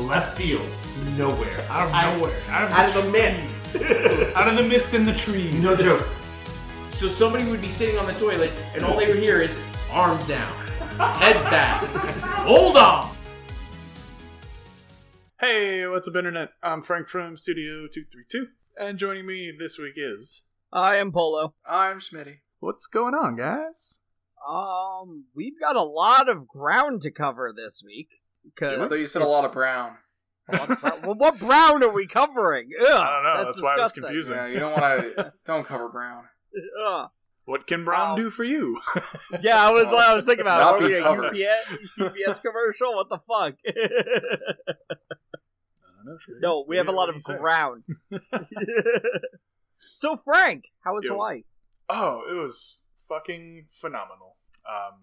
left field, nowhere. Out of I- nowhere. Out of, Out of the mist. out of the mist in the trees. no joke. So somebody would be sitting on the toilet and all they would hear is arms down, head back, hold on. Hey, what's up, Internet? I'm Frank from Studio 232, and joining me this week is. I am Polo. I'm Smitty. What's going on, guys? Um, we've got a lot of ground to cover this week. Because I thought you said a lot of brown. a lot of brown. well, what brown are we covering? Ugh, I don't know. That's, why it was confusing. Yeah, you don't want to. Don't cover brown. Ugh. What can Brown Um, do for you? Yeah, I was I was thinking about Not it. Are be we a. UPS, UPS commercial? What the fuck? no, we have a lot of ground. so Frank, how was Yo. Hawaii? Oh, it was fucking phenomenal. Um,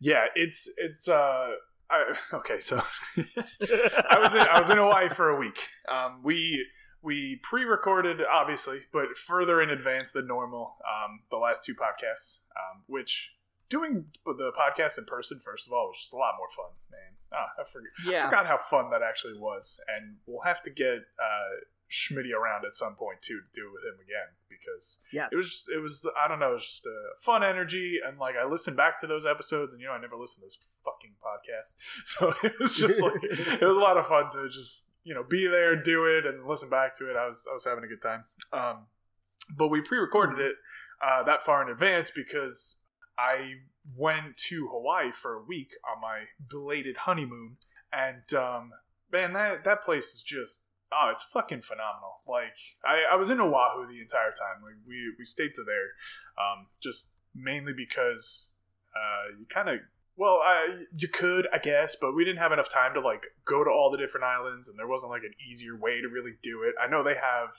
yeah, it's it's uh, I, okay. So I was in I was in Hawaii for a week. Um, we we pre-recorded obviously, but further in advance than normal. Um, the last two podcasts, um, which doing the podcast in person first of all was just a lot more fun, man. Ah, I forget. I forgot how fun that actually was, and we'll have to get uh, Schmitty around at some point too to do it with him again because Yes. it was it was I don't know, it was just a fun energy, and like I listened back to those episodes, and you know I never listened to this fucking podcast, so it was just like it was a lot of fun to just you know be there, do it, and listen back to it. I was I was having a good time. Um, but we pre-recorded it uh, that far in advance because I went to Hawaii for a week on my belated honeymoon, and um, man, that that place is just oh, it's fucking phenomenal. Like I, I was in Oahu the entire time. Like we we stayed to there, um, just mainly because uh, you kind of well, I, you could I guess, but we didn't have enough time to like go to all the different islands, and there wasn't like an easier way to really do it. I know they have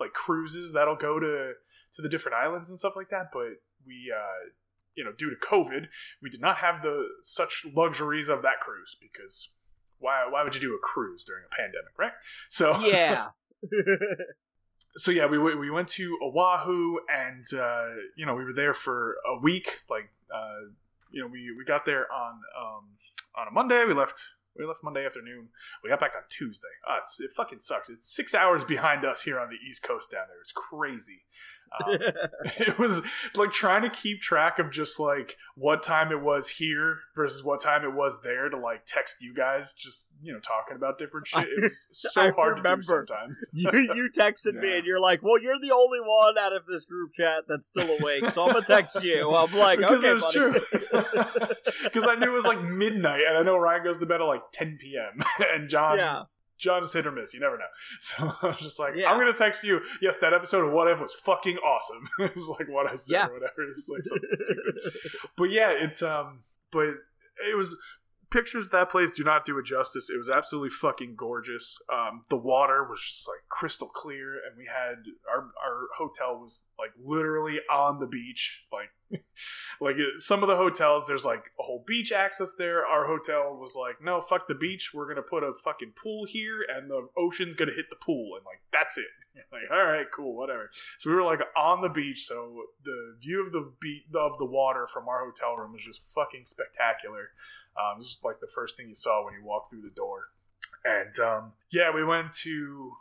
like cruises that'll go to to the different islands and stuff like that, but we. Uh, you know, due to COVID, we did not have the such luxuries of that cruise because why why would you do a cruise during a pandemic, right? So yeah. so yeah, we we went to Oahu and uh, you know we were there for a week. Like uh, you know we we got there on um, on a Monday. We left we left Monday afternoon. We got back on Tuesday. Uh, it's, it fucking sucks. It's six hours behind us here on the East Coast down there. It's crazy. Um, it was like trying to keep track of just like what time it was here versus what time it was there to like text you guys just you know talking about different shit it was so I hard to remember. do sometimes you you texted me and you're like, "Well, you're the only one out of this group chat that's still awake, so I'm gonna text you." I'm like, because "Okay, buddy." true because i knew it was like midnight and i know ryan goes to bed at like 10 p.m and john yeah, john is hit or miss you never know so i was just like Yeah. i'm gonna text you yes that episode of what if was fucking awesome it was like what i said Yeah. or whatever it's like something stupid but yeah, it's um, but it was pictures of that place do not do it justice. It was absolutely fucking gorgeous. Um, the water was just like crystal clear, and we had our our hotel was like literally on the beach. Like, like some of the hotels, there's like a whole beach access there. Our hotel was like, no, fuck the beach. We're gonna put a fucking pool here, and the ocean's gonna hit the pool, and like that's it. Like, all right, cool, whatever. So we were like on the beach, so the view of the beach of the water from our hotel room was just fucking spectacular. Um, this is like the first thing you saw when you walked through the door, and um, yeah, we went to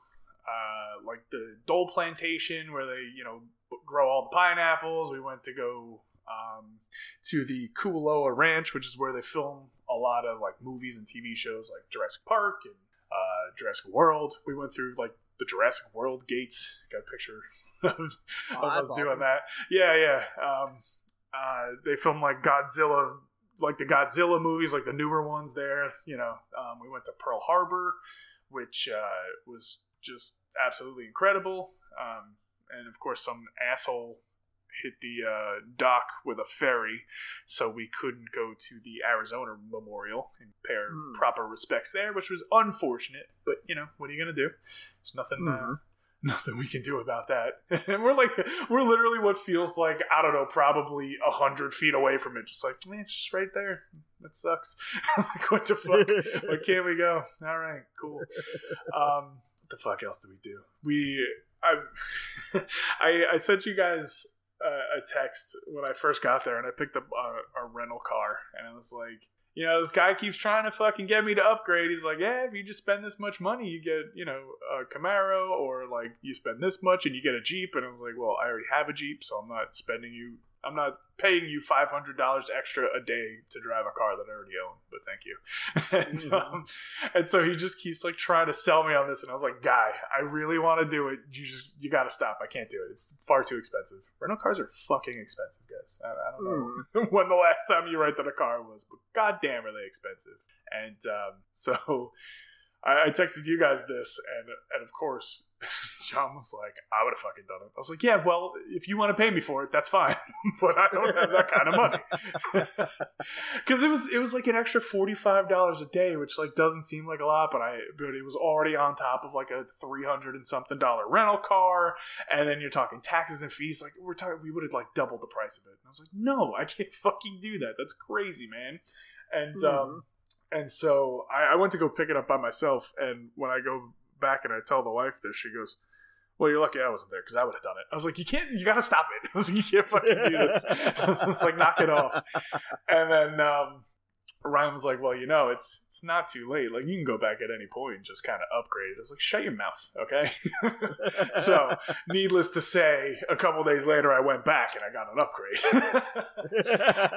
uh, like the Dole Plantation where they you know grow all the pineapples. We went to go um, to the Kualoa Ranch, which is where they film a lot of like movies and TV shows like Jurassic Park and uh, Jurassic World. We went through like the Jurassic World gates. Got a picture of, of Oh, us that's doing that. Yeah, yeah. Um, uh, they filmed like Godzilla, like the Godzilla movies, like the newer ones. There, you know. Um, we went to Pearl Harbor, which uh, was just absolutely incredible. Um, and of course, some asshole hit the uh, dock with a ferry, so we couldn't go to the Arizona Memorial and pay our Hmm. proper respects there, which was unfortunate. But you know, what are you gonna do? There's nothing. Uh, Mhm. Nothing we can do about that. And we're like, we're literally what feels like I don't know, probably a hundred feet away from it. Just like, man, it's just right there. That sucks. like, what the fuck? Where can't we go? All right, cool. Um, what the fuck else do we do? We, I, I, I sent you guys a, a text when I first got there, and I picked up a, a rental car, and I was like, you know, this guy keeps trying to fucking get me to upgrade. He's like, yeah, if you just spend this much money, you get, you know, a Camaro, or like you spend this much and you get a Jeep. And I was like, well, I already have a Jeep, so I'm not spending you, I'm not paying you five hundred dollars extra a day to drive a car that I already own. But thank you. and, um, and so he just keeps like trying to sell me on this, and I was like, guy, I really want to do it. You just, you got to stop. I can't do it. It's far too expensive. Rental cars are fucking expensive, guys. I, I don't know when the last time you rented a car was, but goddamn, are they expensive? And um, so I, I texted you guys this, and and of course, John was like, "I would have fucking done it." I was like, "Yeah, well, if you want to pay me for it, that's fine, but I don't have that kind of money." Because it was it was like an extra forty five dollars a day, which like doesn't seem like a lot, but I but it was already on top of like a three hundred and something dollar rental car, and then you're talking taxes and fees. Like we're talking, we would have like doubled the price of it. And I was like, "No, I can't fucking do that. That's crazy, man." And um, and so I, I went to go pick it up by myself. And when I go back and I tell the wife this, she goes, "Well, you're lucky I wasn't there because I would have done it." I was like, "You can't. You got to stop it." I was like, "You can't fucking do this." I was like, "Knock it off." And then um, Ryan was like, "Well, you know, it's it's not too late. Like you can go back at any point and just kind of upgrade." I was like, "Shut your mouth, okay?" so, needless to say, a couple days later, I went back and I got an upgrade.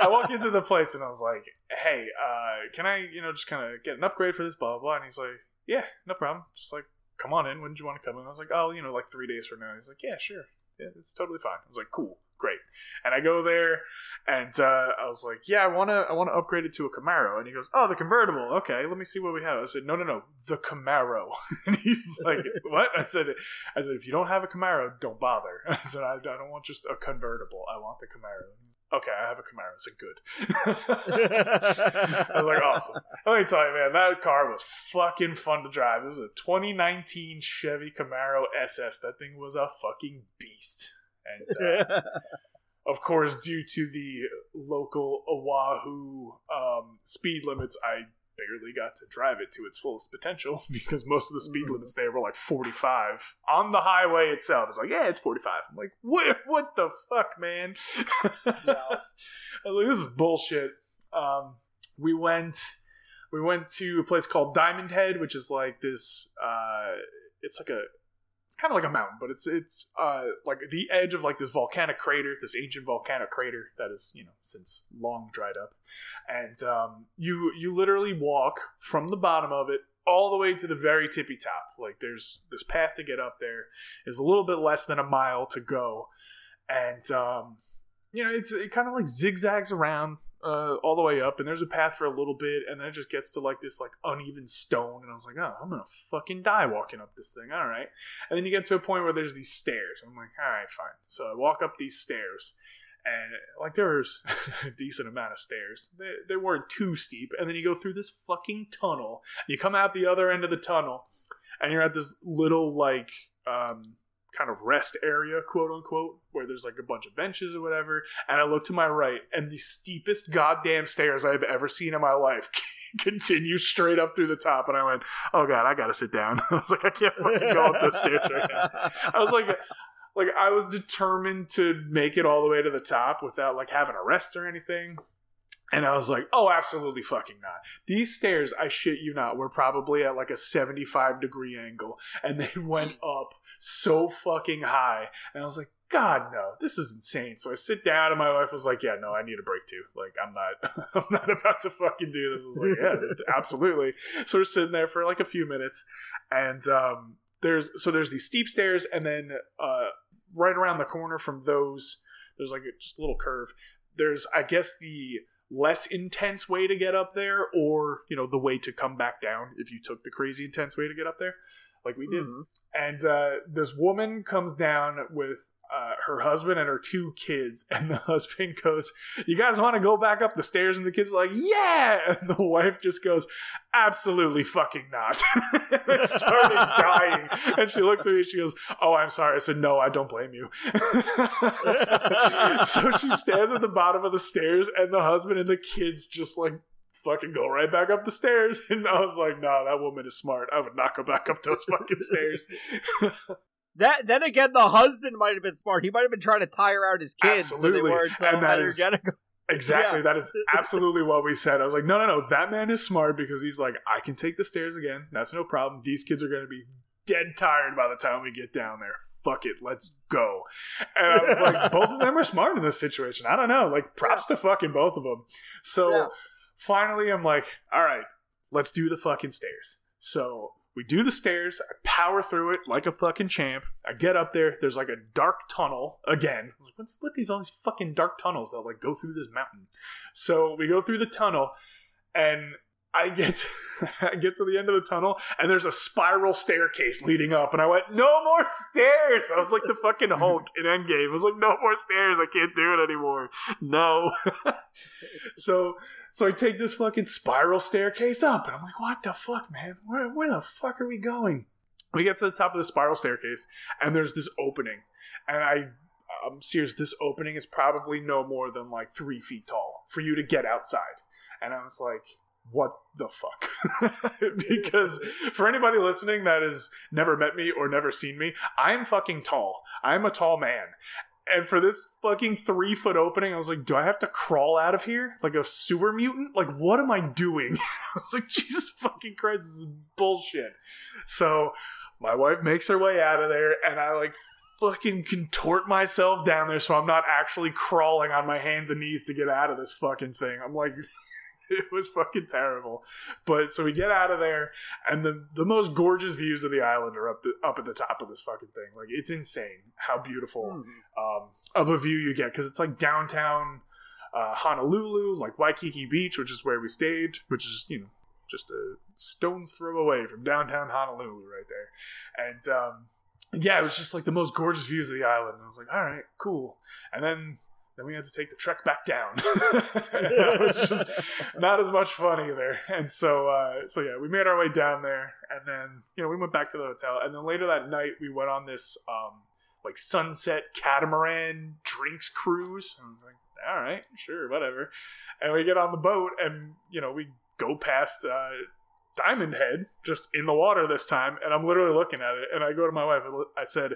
I walk into the place and I was like, "Hey, uh, can I, you know, just kind of get an upgrade for this, blah blah blah?" And he's like, "Yeah, no problem. Just like, come on in. When did you want to come in?" I was like, "Oh, you know, like three days from now." He's like, "Yeah, sure. Yeah, it's totally fine." I was like, "Cool, great." And I go there, and uh, I was like, "Yeah, I wanna, I wanna upgrade it to a Camaro." And he goes, "Oh, the convertible. Okay, let me see what we have." I said, "No, no, no, the Camaro." and he's like, "What?" I said, "I said if you don't have a Camaro, don't bother." I said, "I, I don't want just a convertible. I want the Camaro." Okay, I have a Camaro. Said, good. I was like, awesome. Let me tell you, man, that car was fucking fun to drive. It was a 2019 Chevy Camaro SS. That thing was a fucking beast. And uh, of course, due to the local Oahu um, speed limits, I barely got to drive it to its fullest potential because most of the speed limits there were like 45 on the highway itself. It's like, yeah, it's 45. I'm like, what? What the fuck, man? Was like, this is bullshit. Um, we went, we went to a place called Diamond Head, which is like this. Uh, it's like a it's kind of like a mountain, but it's it's uh like the edge of like this volcanic crater, this ancient volcanic crater that is you know since long dried up, and um, you you literally walk from the bottom of it all the way to the very tippy top. Like there's this path to get up. There's a little bit less than a mile to go, and um, you know it's it kind of like zigzags around uh, all the way up, and there's a path for a little bit, and then it just gets to like this like uneven stone, and I was like, oh, I'm gonna fucking die walking up this thing. All right, and then you get to a point where there's these stairs. I'm like, all right, fine. So I walk up these stairs, and like there's a decent amount of stairs. They, they weren't too steep, and then you go through this fucking tunnel. You come out the other end of the tunnel, and you're at this little like um, kind of rest area, quote unquote, where there's like a bunch of benches or whatever. And I look to my right, and the steepest goddamn stairs I've ever seen in my life continue straight up through the top. And I went, "Oh god, I gotta sit down." I was like, "I can't fucking go up those stairs right now." I was like. Like I was determined to make it all the way to the top without like having a rest or anything. And I was like, oh, absolutely fucking not. These stairs, I shit you not, were probably at like a 75 degree angle. And they went up so fucking high. And I was like, God, no, this is insane. So I sit down and my wife was like, yeah, no, I need a break too. Like, I'm not, I'm not about to fucking do this. I was like, yeah, absolutely. So we're sitting there for like a few minutes. And, um, there's, so there's these steep stairs and then, uh, right around the corner from those, there's like a, just a little curve. There's, I guess, the less intense way to get up there, or you know, the way to come back down if you took the crazy intense way to get up there. Like we did. Mhm. And uh, this woman comes down with uh, her husband and her two kids, and the husband goes, "You guys want to go back up the stairs?" And the kids are like, "Yeah!" And the wife just goes, "Absolutely fucking not!" and started dying, and she looks at me, and she goes, "Oh, I'm sorry." I said, "No, I don't blame you." so she stands at the bottom of the stairs, and the husband and the kids just like fucking go right back up the stairs. And I was like, "No, that woman is smart. I would not go back up those fucking stairs." That then again, the husband might have been smart. He might have been trying to tire out his kids so they weren't so And that is- energetic. Exactly. Yeah. That is absolutely what we said. I was like, no, no, no. That man is smart because he's like, I can take the stairs again. That's no problem. These kids are going to be dead tired by the time we get down there. Fuck it. Let's go. And I was like, both of them are smart in this situation. I don't know. Like, props to fucking both of them. So Yeah. Finally, I'm like, all right, let's do the fucking stairs. So we do the stairs. I power through it like a fucking champ. I get up there. There's like a dark tunnel again. I was like, what's with these all these fucking dark tunnels that like go through this mountain? So we go through the tunnel, and I get I get to the end of the tunnel, and there's a spiral staircase leading up, and I went, no more stairs. I was like the fucking Hulk in Endgame. I was like, no more stairs. I can't do it anymore. No. so so I take this fucking spiral staircase up, and I'm like, what the fuck, man? Where, where the fuck are we going? We get to the top of the spiral staircase, and there's this opening. And I, I'm serious, this opening is probably no more than like three feet tall for you to get outside. And I was like, what the fuck? because for anybody listening that has never met me or never seen me, I'm fucking tall. I'm a tall man. And for this fucking three foot opening, I was like, do I have to crawl out of here like a sewer mutant? Like, what am I doing? I was like, Jesus fucking Christ, this is bullshit. So my wife makes her way out of there, and I like fucking contort myself down there so I'm not actually crawling on my hands and knees to get out of this fucking thing. I'm like, it was fucking terrible. But so we get out of there, and the the most gorgeous views of the island are up the, up at the top of this fucking thing. Like it's insane how beautiful Mhm. um, of a view you get because it's like downtown uh, Honolulu, like Waikiki Beach, which is where we stayed, which is you know just a stone's throw away from downtown Honolulu, right there. And um, yeah, it was just like the most gorgeous views of the island. And I was like, all right, cool. And then then we had to take the trek back down. it was just not as much fun either. And so uh, so yeah, we made our way down there, and then you know we went back to the hotel, and then later that night we went on this um, like sunset catamaran drinks cruise. And I was like, all right, sure, whatever. And we get on the boat, and you know we go past uh, Diamond Head, just in the water this time, and I'm literally looking at it, and I go to my wife. I said,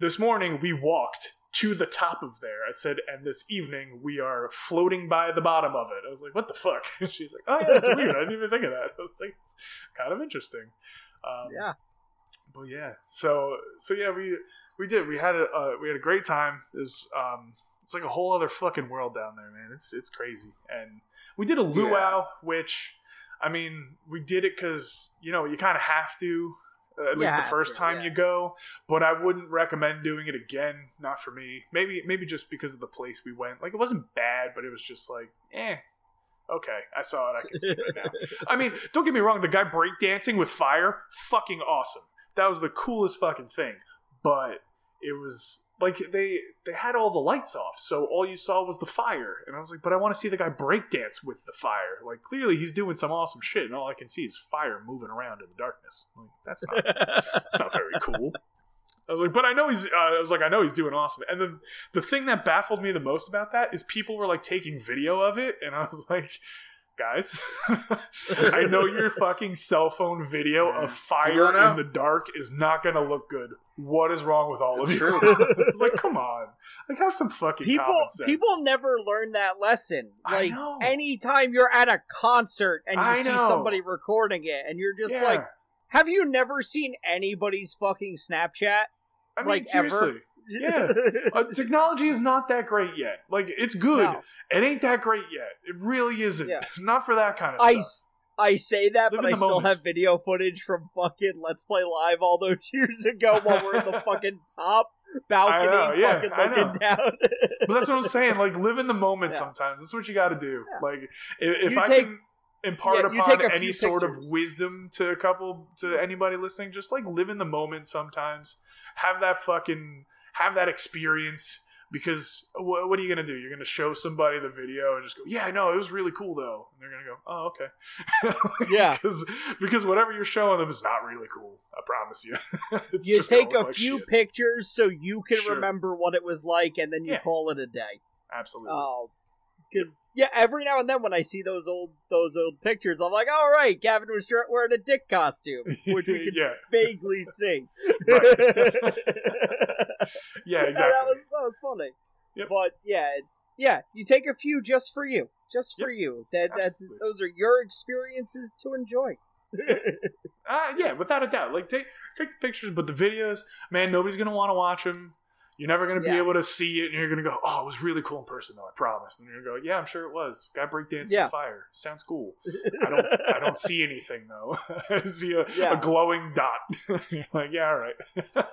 "This morning we walked." To the top of there, I said, and this evening we are floating by the bottom of it. I was like, "What the fuck?" And she's like, "Oh yeah, that's weird. I didn't even think of that." I was like, "It's kind of interesting." Um, yeah. but yeah, so so yeah, we we did. We had a uh, we had a great time. It's um it's like a whole other fucking world down there, man. It's it's crazy. And we did a luau, which I mean, we did it because you know you kind of have to. Uh, At least You the first time yeah. you go, but I wouldn't recommend doing it again. Not for me. Maybe, maybe just because of the place we went. Like it wasn't bad, but it was just like, eh, okay, I saw it. I can skip it now. I mean, don't get me wrong. The guy breakdancing with fire, fucking awesome. That was the coolest fucking thing. But it was like they they had all the lights off, so all you saw was the fire. And I was like, but I want to see the guy breakdance with the fire. Like clearly he's doing some awesome shit, and all I can see is fire moving around in the darkness. Like that's not that's not very cool. I was like, but I know he's. Uh, I was like, I know he's doing awesome. And then the thing that baffled me the most about that is people were like taking video of it, and I was like, guys, I know your fucking cell phone video of fire don't in the dark is not gonna look good. What is wrong with all It's of you? it's like, come on, like have some fucking people common sense. people never learn that lesson. Like know. anytime you're at a concert and you I see know. somebody recording it and you're just Yeah. like, have you never seen anybody's fucking Snapchat? I mean, like, ever? Yeah. Uh, technology is not that great yet. Like, it's good. No. It ain't that great yet. It really isn't. Yeah. Not for that kind of I, stuff. s- I say that, Live but I still moment. have video footage from fucking Let's Play Live all those years ago while we're in the fucking top balcony know, yeah, fucking looking down. But that's what I'm saying. Like, live in the moment Yeah. sometimes. That's what you got to do. Like, if, if I take- can. impart Yeah, upon any sort of wisdom to a couple to anybody listening just like live in the moment sometimes have that fucking have that experience because wh- what are you gonna do you're gonna show somebody the video and just go yeah i know it was really cool though and they're gonna go oh okay Yeah. because because whatever you're showing them is not really cool i promise you you take a like few shit. pictures so you can Sure. remember what it was like, and then you Yeah. call it a day. absolutely Oh, because yeah, every now and then when I see those old those old pictures, I'm like, all right, Gavin was wearing a dick costume, which we can yeah vaguely see. yeah exactly that was that was funny. Yep. But yeah, it's yeah. You take a few just for you, just for you. That that's those are your experiences to enjoy. Uh, yeah, without a doubt. Like take take the pictures, but the videos, man, nobody's gonna want to watch them. You're never gonna be able to see it, and you're gonna go, "Oh, it was really cool in person, though. I promise." And you're gonna go, "Yeah, I'm sure it was. Guy breakdancing Yeah. with fire. Sounds cool." I don't, I don't see anything though. I see a, Yeah. a glowing dot. like, yeah, all right.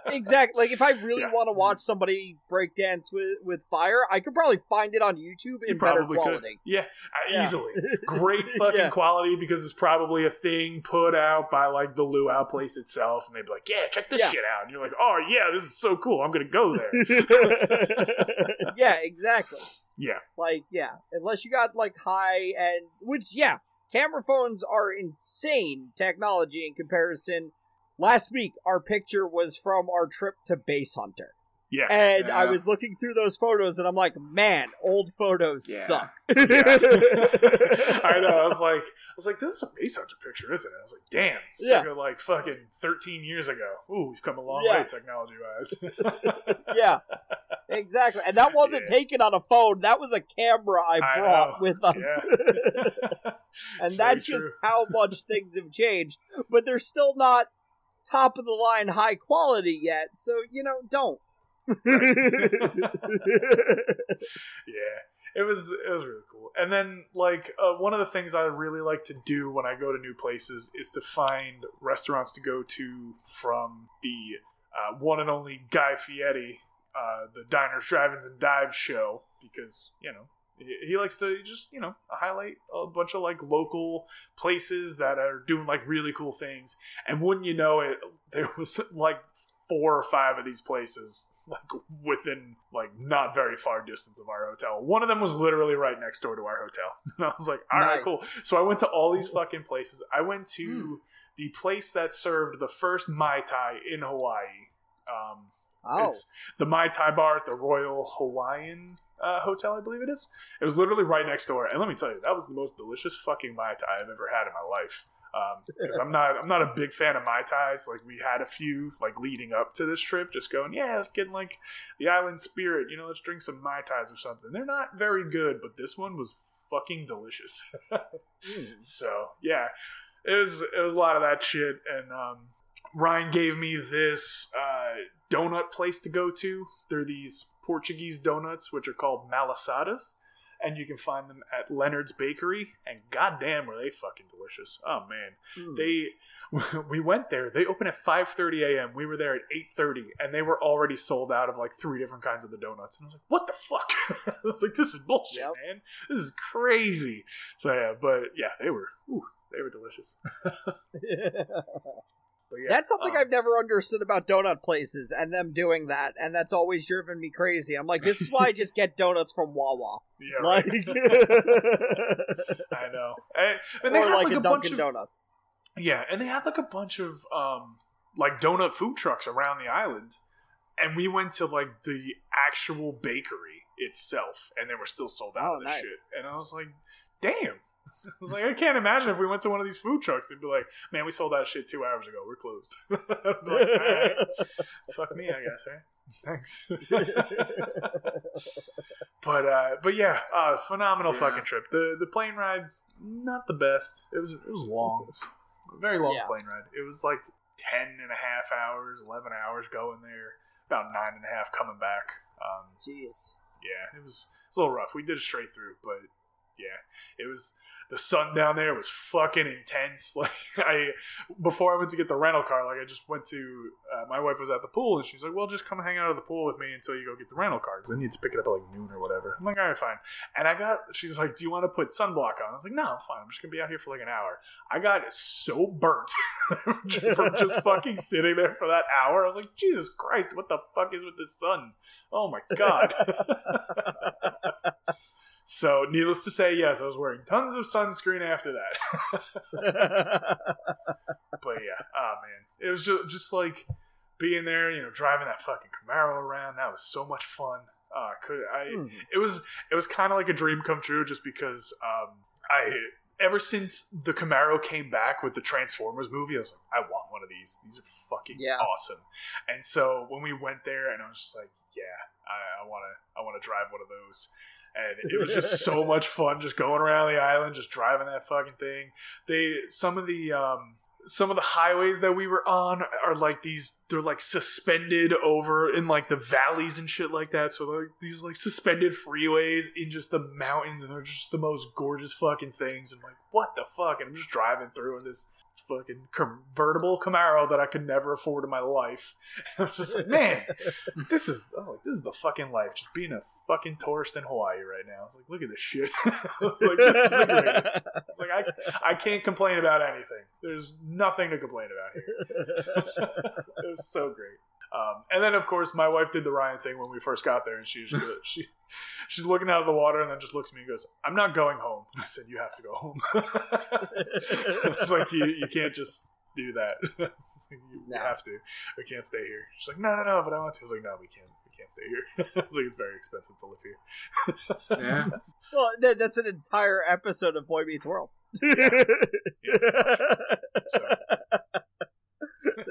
exactly. Like if I really Yeah. want to watch somebody breakdance with with fire, I could probably find it on YouTube in You better could. quality. Yeah, uh, Yeah. easily. Great fucking Yeah. quality because it's probably a thing put out by like the luau place itself, and they'd be like, "Yeah, check this Yeah. shit out." And you're like, "Oh yeah, this is so cool. I'm gonna go there." yeah, exactly. yeah, Like, yeah, unless you got like high and which yeah, camera phones are insane technology in comparison. Last week, our picture was from our trip to Base Hunter, yeah. and I was looking through those photos, and I'm like, man, old photos Yeah. suck. I know. I was like, I was like, this is a hunter picture, isn't it? I was like, damn, it's Yeah. like, like fucking thirteen years ago. Ooh, we've come a long Yeah. way technology wise. yeah, exactly. And that wasn't Yeah. taken on a phone; that was a camera I I brought know. with us. and that's just how much things have changed. But they're still not top of the line high quality yet. So you know, don't. yeah it was it was really cool. And then like uh, one of the things i really like to do when i go to new places is to find restaurants to go to from the uh, one and only guy fieri uh, the diners drive-ins and dives show because you know he, he likes to just you know highlight a bunch of like local places that are doing like really cool things. And wouldn't you know it there was like four or five of these places like within like not very far distance of our hotel. One of them was literally right next door to our hotel. And I was like, all right, Nice. cool. So I went to all these fucking places. I went to the place that served the first Mai Tai in Hawaii. Um, Oh, It's the Mai Tai bar at the Royal Hawaiian uh, Hotel, I believe it is. It was literally right next door, and let me tell you, that was the most delicious fucking Mai Tai I've ever had in my life. Because I'm not, I'm not a big fan of Mai Tais. Like we had a few like leading up to this trip, just going, yeah, let's get in like the island spirit. You know, let's drink some Mai Tais or something. They're not very good, but this one was fucking delicious. Mm. So yeah, it was it was a lot of that shit. And um, Ryan gave me this uh, donut place to go to. They're these Portuguese donuts, which are called malasadas, and you can find them at Leonard's Bakery. And goddamn, were they fucking delicious! Oh man, Mm. they. We went there. They open at 5:30 a.m. We were there at 8:30, and they were already sold out of like three different kinds of the donuts. And I was like, "What the fuck?" I was like, "This is bullshit, Yep. man. This is crazy." So yeah, but yeah, they were, ooh, they were delicious. Yeah, that's something um, I've never understood about donut places and them doing that, and that's always driven me crazy. I'm like, this is why I just get donuts from Wawa, Yeah, right. like, I know. And, and they or had like, like, a a bunch Dunkin' of Donuts. yeah, and they have like a bunch of um like donut food trucks around the island, and we went to like the actual bakery itself, and they were still sold out Oh, of this nice. shit. And I was like, damn. I was like, I can't imagine if we went to one of these food trucks, they'd be like, "Man, we sold that shit two hours ago. We're closed." I'd be like, "All right. Fuck me, I guess, right? Thanks. but uh, but yeah, uh, phenomenal Yeah. fucking trip. The the plane ride, not the best. It was it was long, It was a very long Yeah. plane ride. It was like 10 and a half hours, eleven hours going there, about nine and a half coming back. Um, Jeez. yeah, it was, it was a little rough. We did it straight through, but yeah, it was the sun down there was fucking intense. Like I, before I went to get the rental car, like I just went to. Uh, my wife was at the pool, and she's like, "Well, just come hang out at the pool with me until you go get the rental car, because I need to pick it up at like noon or whatever." I'm like, "All right, fine." And I got. She's like, "Do you want to put sunblock on?" I was like, "No, I'm fine. I'm just gonna be out here for like an hour." I got so burnt from just fucking sitting there for that hour. I was like, "Jesus Christ, what the fuck is with the sun?" Oh my god. So, needless to say, yes, I was wearing tons of sunscreen after that. but yeah, oh man, it was just just like being there, you know, driving that fucking Camaro around. That was so much fun. Uh, could I? Hmm. It was it was kind of like a dream come true, just because um, I ever since the Camaro came back with the Transformers movie, I was like, I want one of these. These are fucking Yeah. awesome. And so when we went there, and I was just like, yeah, I want to I want to drive one of those. And it was just so much fun, just going around the island, just driving that fucking thing. They some of the um, some of the highways that we were on are like these they're like suspended over in like the valleys and shit like that. So like these like suspended freeways in just the mountains and they're just the most gorgeous fucking things. And like what the fuck? And i'm just driving through in this fucking convertible camaro that i could never afford in my life and i'm just like man this is oh, this is the fucking life just being a fucking tourist in hawaii right now it's like look at this shit I was like this is the greatest it's like i I can't complain about anything. There's nothing to complain about here. it was so great. Um, and then, of course, my wife did the Ryan thing when we first got there, and she, she she's looking out of the water and then just looks at me and goes, "I'm not going home." I said, "You have to go home." it's like you you can't just do that. you No. have to. We can't stay here. She's like, "No, no, no," but I want to. I was like, "No, we can't. We can't stay here." I was like, "It's very expensive to live here." Yeah. well, that, that's an entire episode of Boy Meets World. So,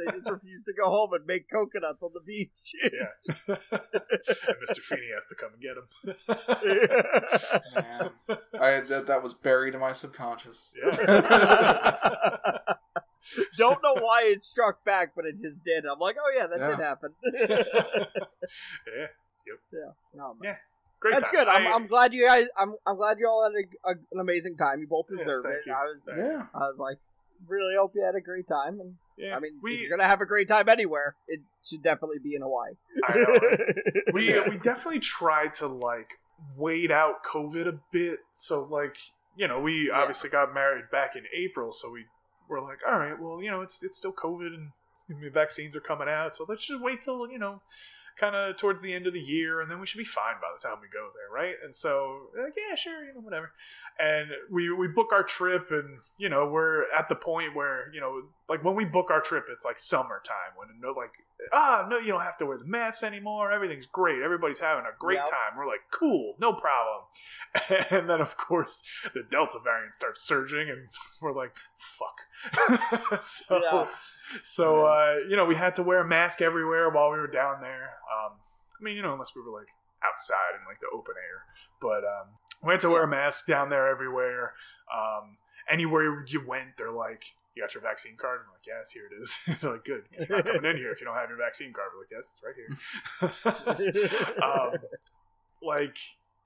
they just refuse to go home and make coconuts on the beach. yeah. and Mr. Feeney has to come and get him. Man. I that, that was buried in my subconscious. Yeah. Don't know why it struck back, but it just did. I'm like, oh yeah, that did happen. yeah. Yep. yeah, no, man. Yeah. Great that's time. good. I'm, I- I'm glad you guys. I'm, I'm glad you all had a, a, an amazing time. You both Yes, deserve thank it. you. I was, Thank Yeah. I was like, really hope you had a great time. And yeah. I mean, if we you're gonna have a great time anywhere, it should definitely be in Hawaii. I know. we uh, we definitely tried to like wait out COVID a bit. So like you know, we Yeah. obviously got married back in April, so we were like, all right, well, you know, it's it's still COVID and vaccines are coming out, so let's just wait till you know. Kind of towards the end of the year, and then we should be fine by the time we go there, right? And so, like, yeah, sure, you know, whatever. And we we book our trip, and you know, we're at the point where you know, like when we book our trip, it's like summertime when no, like ah, no, you don't have to wear the mask anymore. Everything's great. Everybody's having a great Yep. time. We're like, cool, no problem. And then, of course, the Delta variant starts surging, and we're like, fuck. so, Yeah. so uh, you know, we had to wear a mask everywhere while we were down there. Um, I mean, you know, unless we were like outside in like the open air, but um, we had to wear a mask down there everywhere. Um, anywhere you went, they're like, "You got your vaccine card?" I'm like, "Yes, here it is." they're like, "Good, you're not coming in here if you don't have your vaccine card." We're like, "Yes, it's right here." um, like,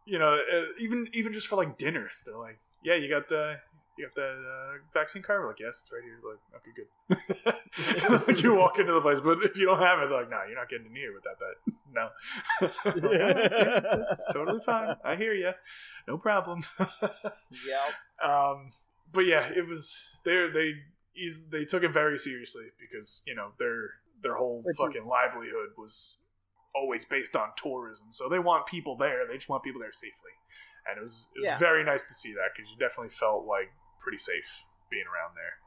you know, uh, even even just for like dinner, they're like, "Yeah, you got the." You got the uh, vaccine card? We're like, yes, it's right here. Like, okay, good. like you walk into the place, but if you don't have it, they're like, no, you're not getting in here without that. No, I'm like, "Oh, yeah, that's totally fine. I hear you. No problem. yep. um, but yeah, it was they they they took it very seriously because you know their their whole Which fucking is- livelihood was always based on tourism. So they want people there. They just want people there safely, and it was it was Yeah. very nice to see that because you definitely felt like pretty safe being around there.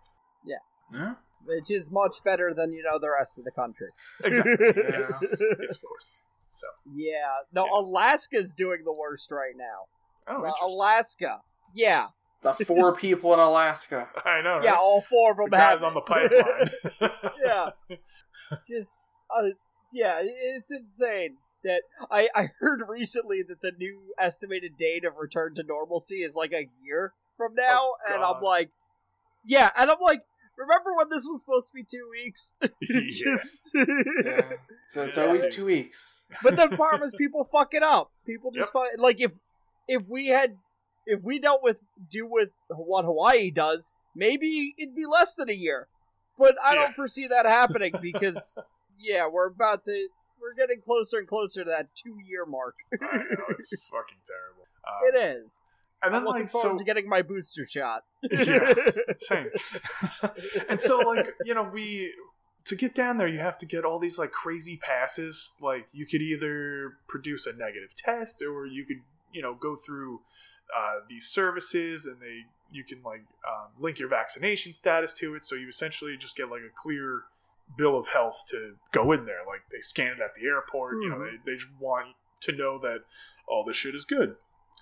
Yeah. Which is much better than you know the rest of the country. Exactly. Yeah. yes, yes, of course. So, Yeah. No, Yeah. Alaska's doing the worst right now. oh, Uh. Alaska. Yeah. The four people in Alaska. I know. Yeah, all four of the them guys have on the it. pipeline. yeah. Just uh yeah, it's insane that I I heard recently that the new estimated date of return to normalcy is like a year from now Oh, and I'm like yeah, and I'm like remember when this was supposed to be 2 weeks? yeah. Just Yeah. So it's Yeah. always two weeks. But the problem is people fuck it up. People just fuck like if if we had if we dealt with do with what Hawaii does, maybe it'd be less than a year. But I Yeah. don't foresee that happening because yeah, we're about to we're getting closer and closer to that two year mark. I know it's fucking terrible. Um, it is. And I'm then looking like forward so to getting my booster shot. Yeah. same. and so like you know we to get down there you have to get all these like crazy passes. Like you could either produce a negative test or you could you know go through uh, these services and they you can like um, link your vaccination status to it. So you essentially just get like a clear bill of health to go in there. Like they scan it at the airport. You know Mhm. they they just want to know that all this shit is good.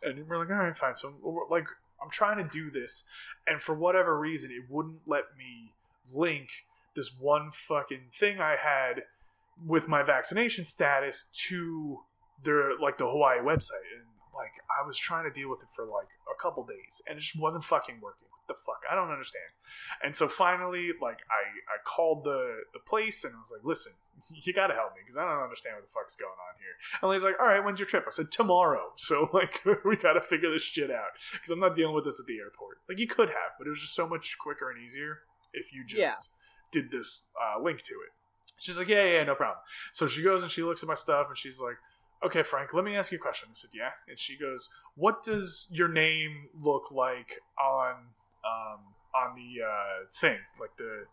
And we're like, all right, fine. So like, I'm trying to do this, and for whatever reason, it wouldn't let me link this one fucking thing I had with my vaccination status to their like the Hawaii website, and like I was trying to deal with it for like a couple days, and it just wasn't fucking working. What the fuck? I don't understand. And so finally, like I I called the the place and I was like, listen, you gotta help me because I don't understand what the fuck's going on here. And he's like, all right, when's your trip? I said tomorrow. So like we gotta figure this shit out because I'm not dealing with this at the airport. Like you could have, but it was just so much quicker and easier if you just Yeah. did this uh, link to it. She's like, yeah, yeah, no problem. So she goes and she looks at my stuff and she's like, okay, Frank, let me ask you a question. I said, yeah. And she goes, what does your name look like on um, on the uh, thing, like the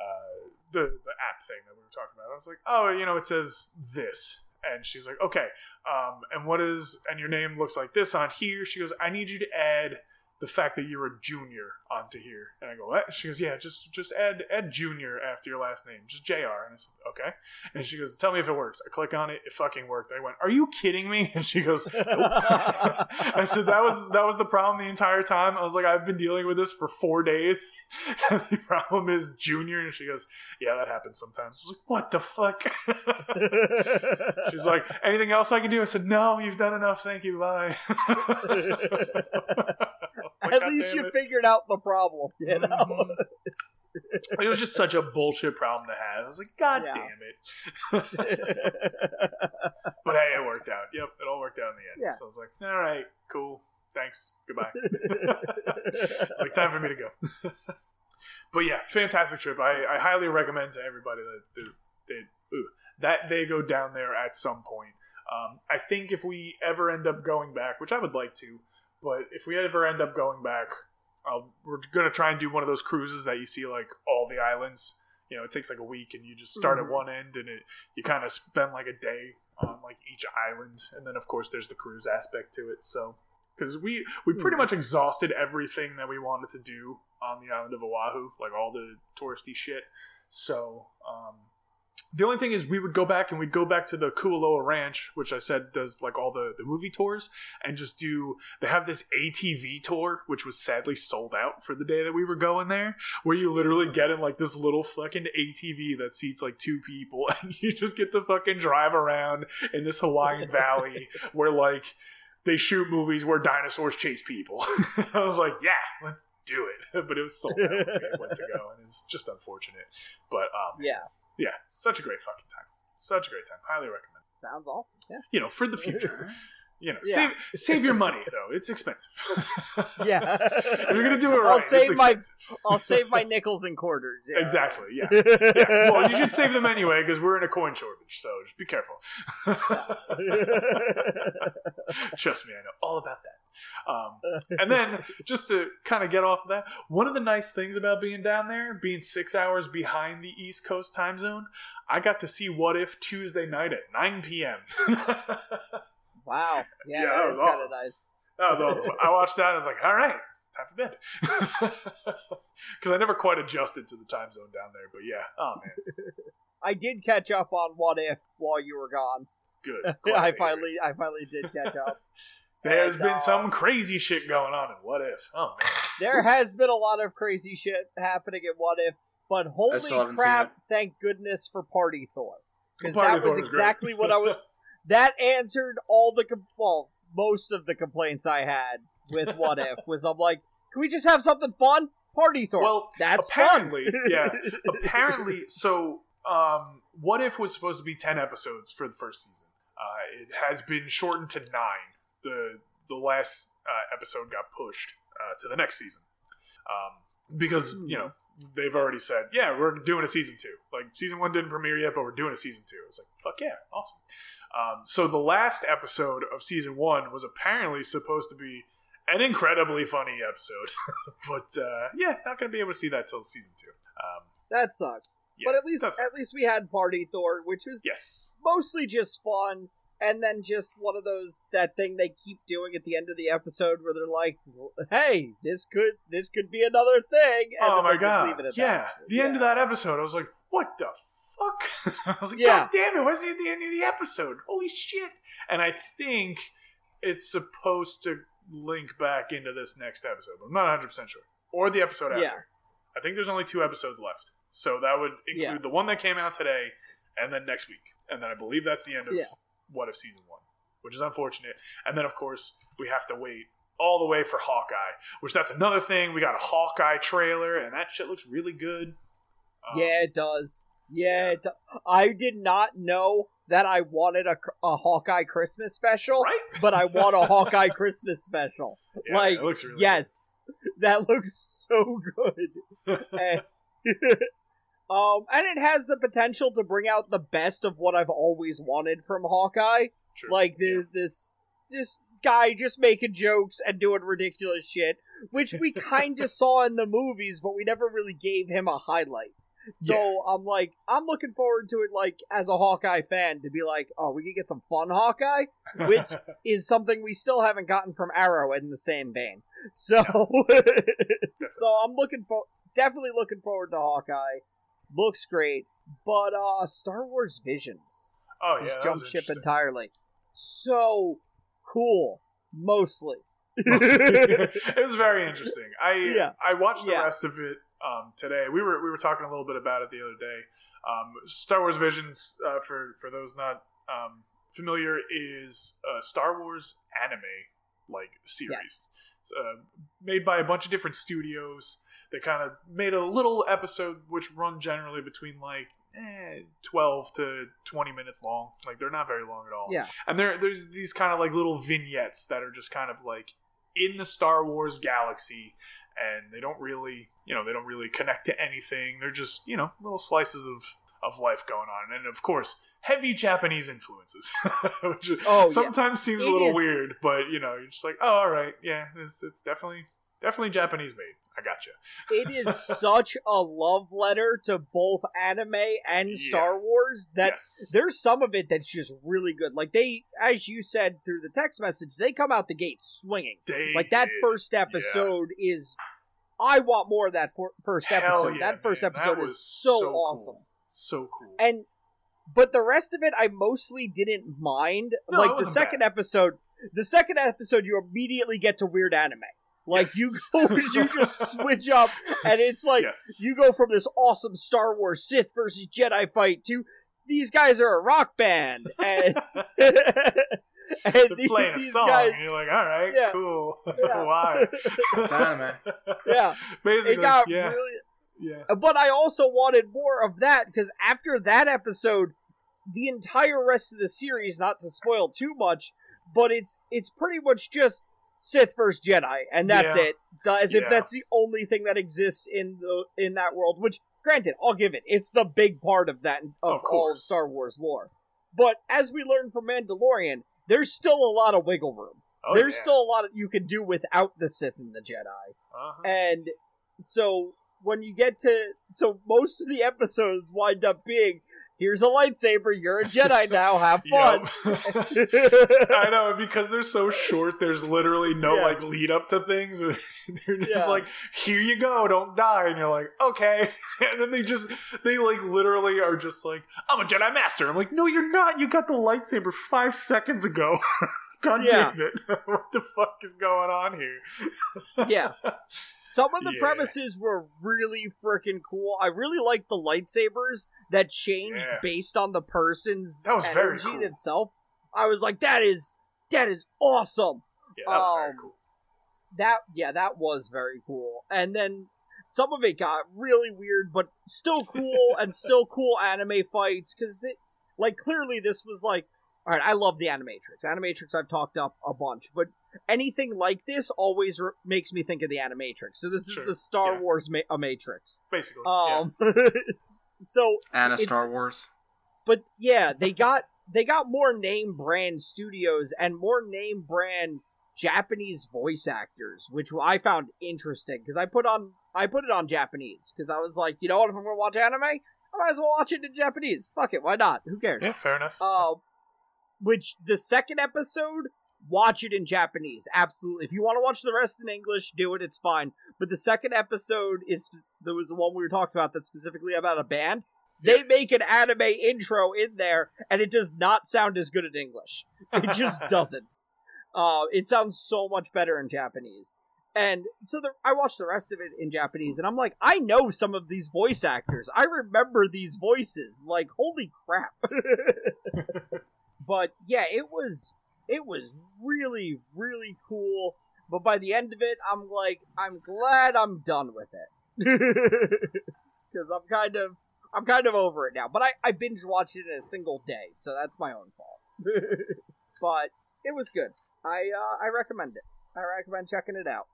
uh, the the app thing that we were talking about? I was like, oh, you know, it says this. And she's like, okay, um, and what is and your name looks like this on here? She goes, I need you to add the fact that you're a junior onto here. And I go, what? She goes, yeah, just just add add junior after your last name, just Jr. And I said, okay. And she goes, tell me if it works. I click on it, it fucking worked. I went, are you kidding me? And she goes, nope. I said that was that was the problem the entire time. I was like, I've been dealing with this for four days. The problem is junior. And she goes, yeah, that happens sometimes. I was like, what the fuck? She's like, anything else I can do? I said, no, you've done enough. Thank you. Bye. Like, At least you it." figured out the problem. You know? Mhm. it was just such a bullshit problem to have. I was like, God Yeah. damn it. But hey, it worked out. Yep, it all worked out in the end. Yeah. So I was like, all right, cool. Thanks. Goodbye. it's like time for me to go. but yeah, fantastic trip. I, I highly recommend to everybody that they, they, ooh, that they go down there at some point. Um, I think if we ever end up going back, which I would like to, but if we ever end up going back, uh, we're gonna try and do one of those cruises that you see like all the islands. You know, it takes like a week, and you just start Mhm. at one end, and it you kind of spend like a day on like each island, and then of course there's the cruise aspect to it. So because we we pretty Mhm. much exhausted everything that we wanted to do on the island of Oahu, like all the touristy shit. So um, the only thing is, we would go back and we'd go back to the Kualoa Ranch, which I said does like all the the movie tours, and just do. They have this ATV tour, which was sadly sold out for the day that we were going there, where you literally get in like this little fucking ATV that seats like two people, and you just get to fucking drive around in this Hawaiian valley where like they shoot movies where dinosaurs chase people. I was like, yeah, let's do it. But it was sold out when we went to go, and it was just unfortunate. But um, yeah, yeah, such a great fucking time. Such a great time. Highly recommend. sounds awesome. Yeah. You know, for the future. You know, Yeah. save save your money though. It's expensive. Yeah. if you're gonna do it right, I'll save my- I'll save my nickels and quarters. Yeah. Exactly. Yeah. yeah. Well, you should save them anyway because we're in a coin shortage. So just be careful. Trust me, I know all about that. Um, and then just to kind of get off of that, one of the nice things about being down there, being six hours behind the East Coast time zone, I got to see What If Tuesday night at 9 p.m. wow. Yeah, Yeah, that that was is kind awesome. of nice. That was awesome. I watched that and I was like, all right, time for bed. Because I never quite adjusted to the time zone down there. But yeah, oh man, I did catch up on What If while you were gone. good. I to hear it. finally, I finally did catch up. There's And, been some crazy shit going on in What If. Oh man. There has been a lot of crazy shit happening in What If, but holy still haven't seen crap! Thank goodness for Party Thor, because that was was exactly what I was. That answered all the com- well, most of the complaints I had with What If was I'm like, can we just have something fun? Party Thor. Well, that's apparently, fun. yeah. Apparently, so um, What If was supposed to be ten episodes for the first season. Uh, it has been shortened to nine. The the last uh, episode got pushed uh, to the next season um, because you know they've already said, yeah, we're doing a season two. Like season one didn't premiere yet, but we're doing a season two. It's like fuck yeah, awesome. Um, so the last episode of season one was apparently supposed to be an incredibly funny episode, but uh, yeah, not gonna be able to see that till season two. Um, That sucks. yeah, but at least at least we had Party Thor, which was yes, mostly just fun and then just one of those that thing they keep doing at the end of the episode where they're like hey this could this could be another thing and oh then my god, leave it at yeah. that. The end of that episode, I was like, what the fuck? I was like, Yeah. god damn it, where's the, the end of the episode? Holy shit! And I think it's supposed to link back into this next episode. but I'm not 100 percent sure, or the episode after. Yeah. I think there's only two episodes left, so that would include Yeah. the one that came out today, and then next week, and then I believe that's the end of Yeah. What If season one, which is unfortunate. And then of course we have to wait all the way for Hawkeye, which that's another thing. We got a Hawkeye trailer, and that shit looks really good. Um, yeah it does yeah it do- i did not know that i wanted a, a hawkeye christmas special right. but i want a hawkeye christmas special Yeah, like it looks really yes that looks so good and, um and it has the potential to bring out the best of what i've always wanted from hawkeye. True. like the, Yeah. this this guy just making jokes and doing ridiculous shit which we kind of saw in the movies but we never really gave him a highlight so Yeah. i'm like i'm looking forward to it like as a hawkeye fan to be like oh we can get some fun hawkeye which is something we still haven't gotten from arrow in the same vein so so i'm looking for definitely looking forward to hawkeye looks great but uh star wars visions oh yeah, just jump ship entirely. So cool, mostly. it was very interesting. I Yeah. I watched the Yeah. rest of it um, today. We were we were talking a little bit about it the other day. Um, Star Wars Visions, uh, for for those not um, familiar, is a Star Wars anime like series. yes. It's, uh, made by a bunch of different studios. They kind of made a little episode which run generally between like eh, 12 to 20 minutes long. Like they're not very long at all. Yeah. And there there's these kind of like little vignettes that are just kind of like in the Star Wars galaxy and they don't really, you know, they don't really connect to anything. They're just, you know, little slices of of life going on. And of course, heavy Japanese influences, which Oh, yeah. sometimes seems a little is- weird, but you know, you're just like, oh, all right, yeah, it's, it's definitely definitely Japanese made. I gotcha. It is such a love letter to both anime and Yeah. Star Wars that yes. there's some of it that's just really good. Like they, as you said through the text message, they come out the gate swinging. They Like that did. first episode is. I want more of that for, first Hell episode. yeah, that first man. Episode is so, so cool. awesome. so cool. and but the rest of it i mostly didn't mind No, like the second bad. episode the second episode you immediately get to weird anime like Yes. you go you just switch up and it's like yes. you go from this awesome star wars sith versus jedi fight to these guys are a rock band and, and They're these, playing a song, guys and you're like, all right, Yeah. cool. Yeah. Why? It's anime. yeah Basically, it got yeah, really yeah. Uh, but I also wanted more of that because after that episode, the entire rest of the series, not to spoil too much, but it's it's pretty much just Sith versus Jedi, and that's Yeah. it. As if Yeah. that's the only thing that exists in the in that world. Which, granted, I'll give it. It's the big part of that of, Of all. Star Wars lore. But as we learned from Mandalorian, there's still a lot of wiggle room. Oh, there's yeah. still a lot you can do without the Sith and the Jedi. Uh-huh. And so when you get to so most of the episodes wind up being here's a lightsaber, you're a Jedi now, have fun. I know because they're so short. There's literally no Yeah. like lead up to things. They're just Yeah. like, "Here you go, don't die," and you're like, "Okay." And then they just they like literally are just like, "I'm a Jedi Master." I'm like, "No, you're not. You got the lightsaber five seconds ago." God Yeah. damn it! what the fuck is going on here? yeah. Some of the Yeah. premises were really freaking cool. I really liked the lightsabers that changed Yeah. based on the person's That was very cool. itself. I was like, that is that is awesome. Yeah, that was very Um, cool. That yeah, that was very cool. And then some of it got really weird, but still cool and still cool anime fights because like clearly this was like all right, I love the Animatrix. Animatrix I've talked up a bunch, but anything like this always re- makes me think of the Animatrix. So this Sure, is the Star yeah. Wars ma- a Matrix. Basically, yeah. Um, so And a Star Wars. but yeah, they got they got more name brand studios and more name brand Japanese voice actors, which I found interesting because I put on I put it on Japanese because I was like, you know what, if I'm gonna watch anime, I might as well watch it in Japanese. Fuck it, why not? Who cares? yeah, fair enough. Uh, which the second episode, watch it in Japanese. Absolutely. If you want to watch the rest in English, do it. It's fine. But the second episode is there was the one we were talking about that's specifically about a band. They make an anime intro in there, and it does not sound as good in English. It just doesn't. Uh, it sounds so much better in Japanese. And so the, I watched the rest of it in Japanese, and I'm like, I know some of these voice actors. I remember these voices. Like, holy crap! but yeah, it was it was really really cool. But by the end of it, I'm like, I'm glad I'm done with it because I'm kind of I'm kind of over it now. But I I binge watched it in a single day, so that's my own fault. but it was good. I uh, I recommend it. I recommend checking it out.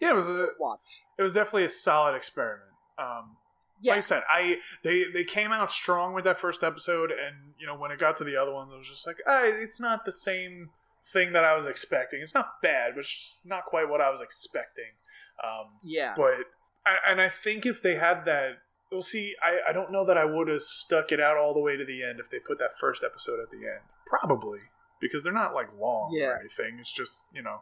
yeah, it was a Watch. it was definitely a solid experiment. Um, Yeah. Like I said, I they they came out strong with that first episode, and you know when it got to the other ones, I was just like, ah, it's not the same thing that I was expecting. It's not bad, but it's not quite what I was expecting. Um, Yeah. but I- and I think if they had that, we'll see. I, I don't know that I would have stuck it out all the way to the end if they put that first episode at the end. Probably because they're not like long Yeah. or anything. It's just you know,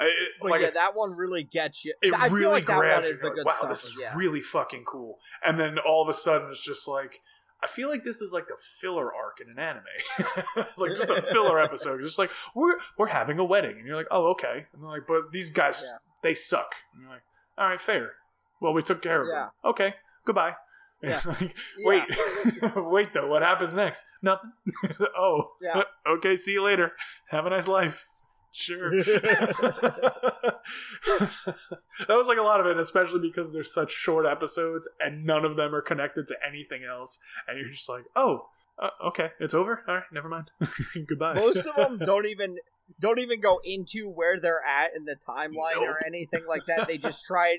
it, like yeah, that one really gets you. it I really feel like that one grabs is the good wow, stuff. this is yeah. really fucking cool. And then all of a sudden, it's just like I feel like this is like the filler arc in an anime, like just a filler episode. It's Just like we're we're having a wedding, and you're like, oh okay, and they're like, but these guys Yeah. they suck. And you're like, all right, fair. Well, we took care of Yeah. them. Okay, goodbye. Yeah. like, Yeah. wait, wait though, what happens next? Nothing. oh, Yeah. okay. See you later. Have a nice life. Sure. that was like a lot of it, especially because they're such short episodes and none of them are connected to anything else. And you're just like, oh, uh, okay, it's over. All right, never mind. Goodbye. Most of them don't even don't even go into where they're at in the timeline Nope. or anything like that. They just tried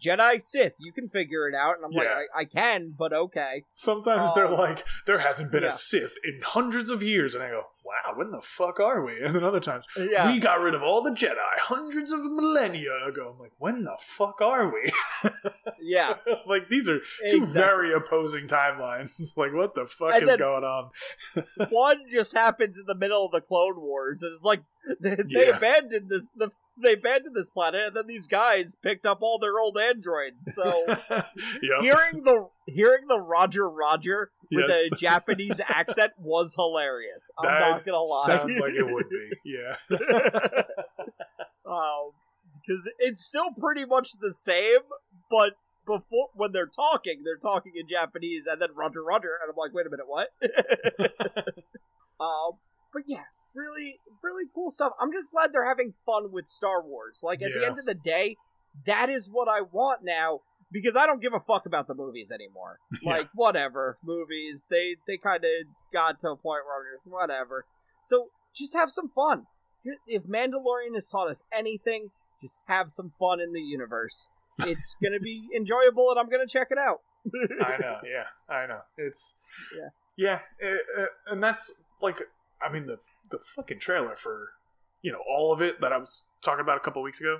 Jedi Sith. You can figure it out, and I'm like, I, I can, but okay. Sometimes they're Um, like, there hasn't been yeah. a Sith in hundreds of years, and I go, wow, when the fuck are we? And then other times, Yeah, we got rid of all the Jedi hundreds of millennia ago. I'm like, when the fuck are we? yeah. like these are two Exactly. very opposing timelines. like, what the fuck And is going on? One just happens in the middle of the Clone Wars, and it's like they, they Yeah. abandoned this. The, they abandoned this planet, and then these guys picked up all their old androids. So yep. hearing the hearing the Roger Roger with Yes. a Japanese accent was hilarious. I'm That not gonna lie. Sounds like it would be. Yeah. um, because it's still pretty much the same, but before when they're talking, they're talking in Japanese, and then Roger Roger, and I'm like, wait a minute, what? um, but yeah, really, really cool stuff. I'm just glad they're having fun with Star Wars. Like at the end of the day, that is what I want now. Because I don't give a fuck about the movies anymore. Yeah. Like whatever movies, they they kind of got to a point where I'm just whatever. So just have some fun. If Mandalorian has taught us anything, just have some fun in the universe. It's gonna be enjoyable, and I'm gonna check it out. I know. Yeah, I know. It's Yeah. yeah, uh, and that's like, I mean, the the fucking trailer for you know all of it that I was talking about a couple weeks ago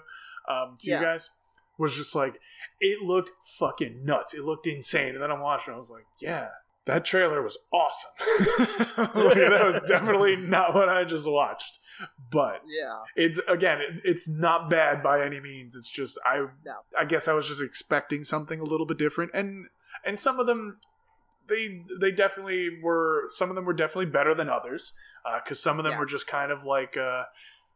um, to Yeah. you guys was just like it looked fucking nuts. It looked insane, and then I'm watching. I was like, yeah. That trailer was awesome. like, that was definitely not what I just watched, but Yeah, it's again it, it's not bad by any means it's just i No. i guess i was just expecting something a little bit different and and some of them they they definitely were some of them were definitely better than others because some of them were just kind of like uh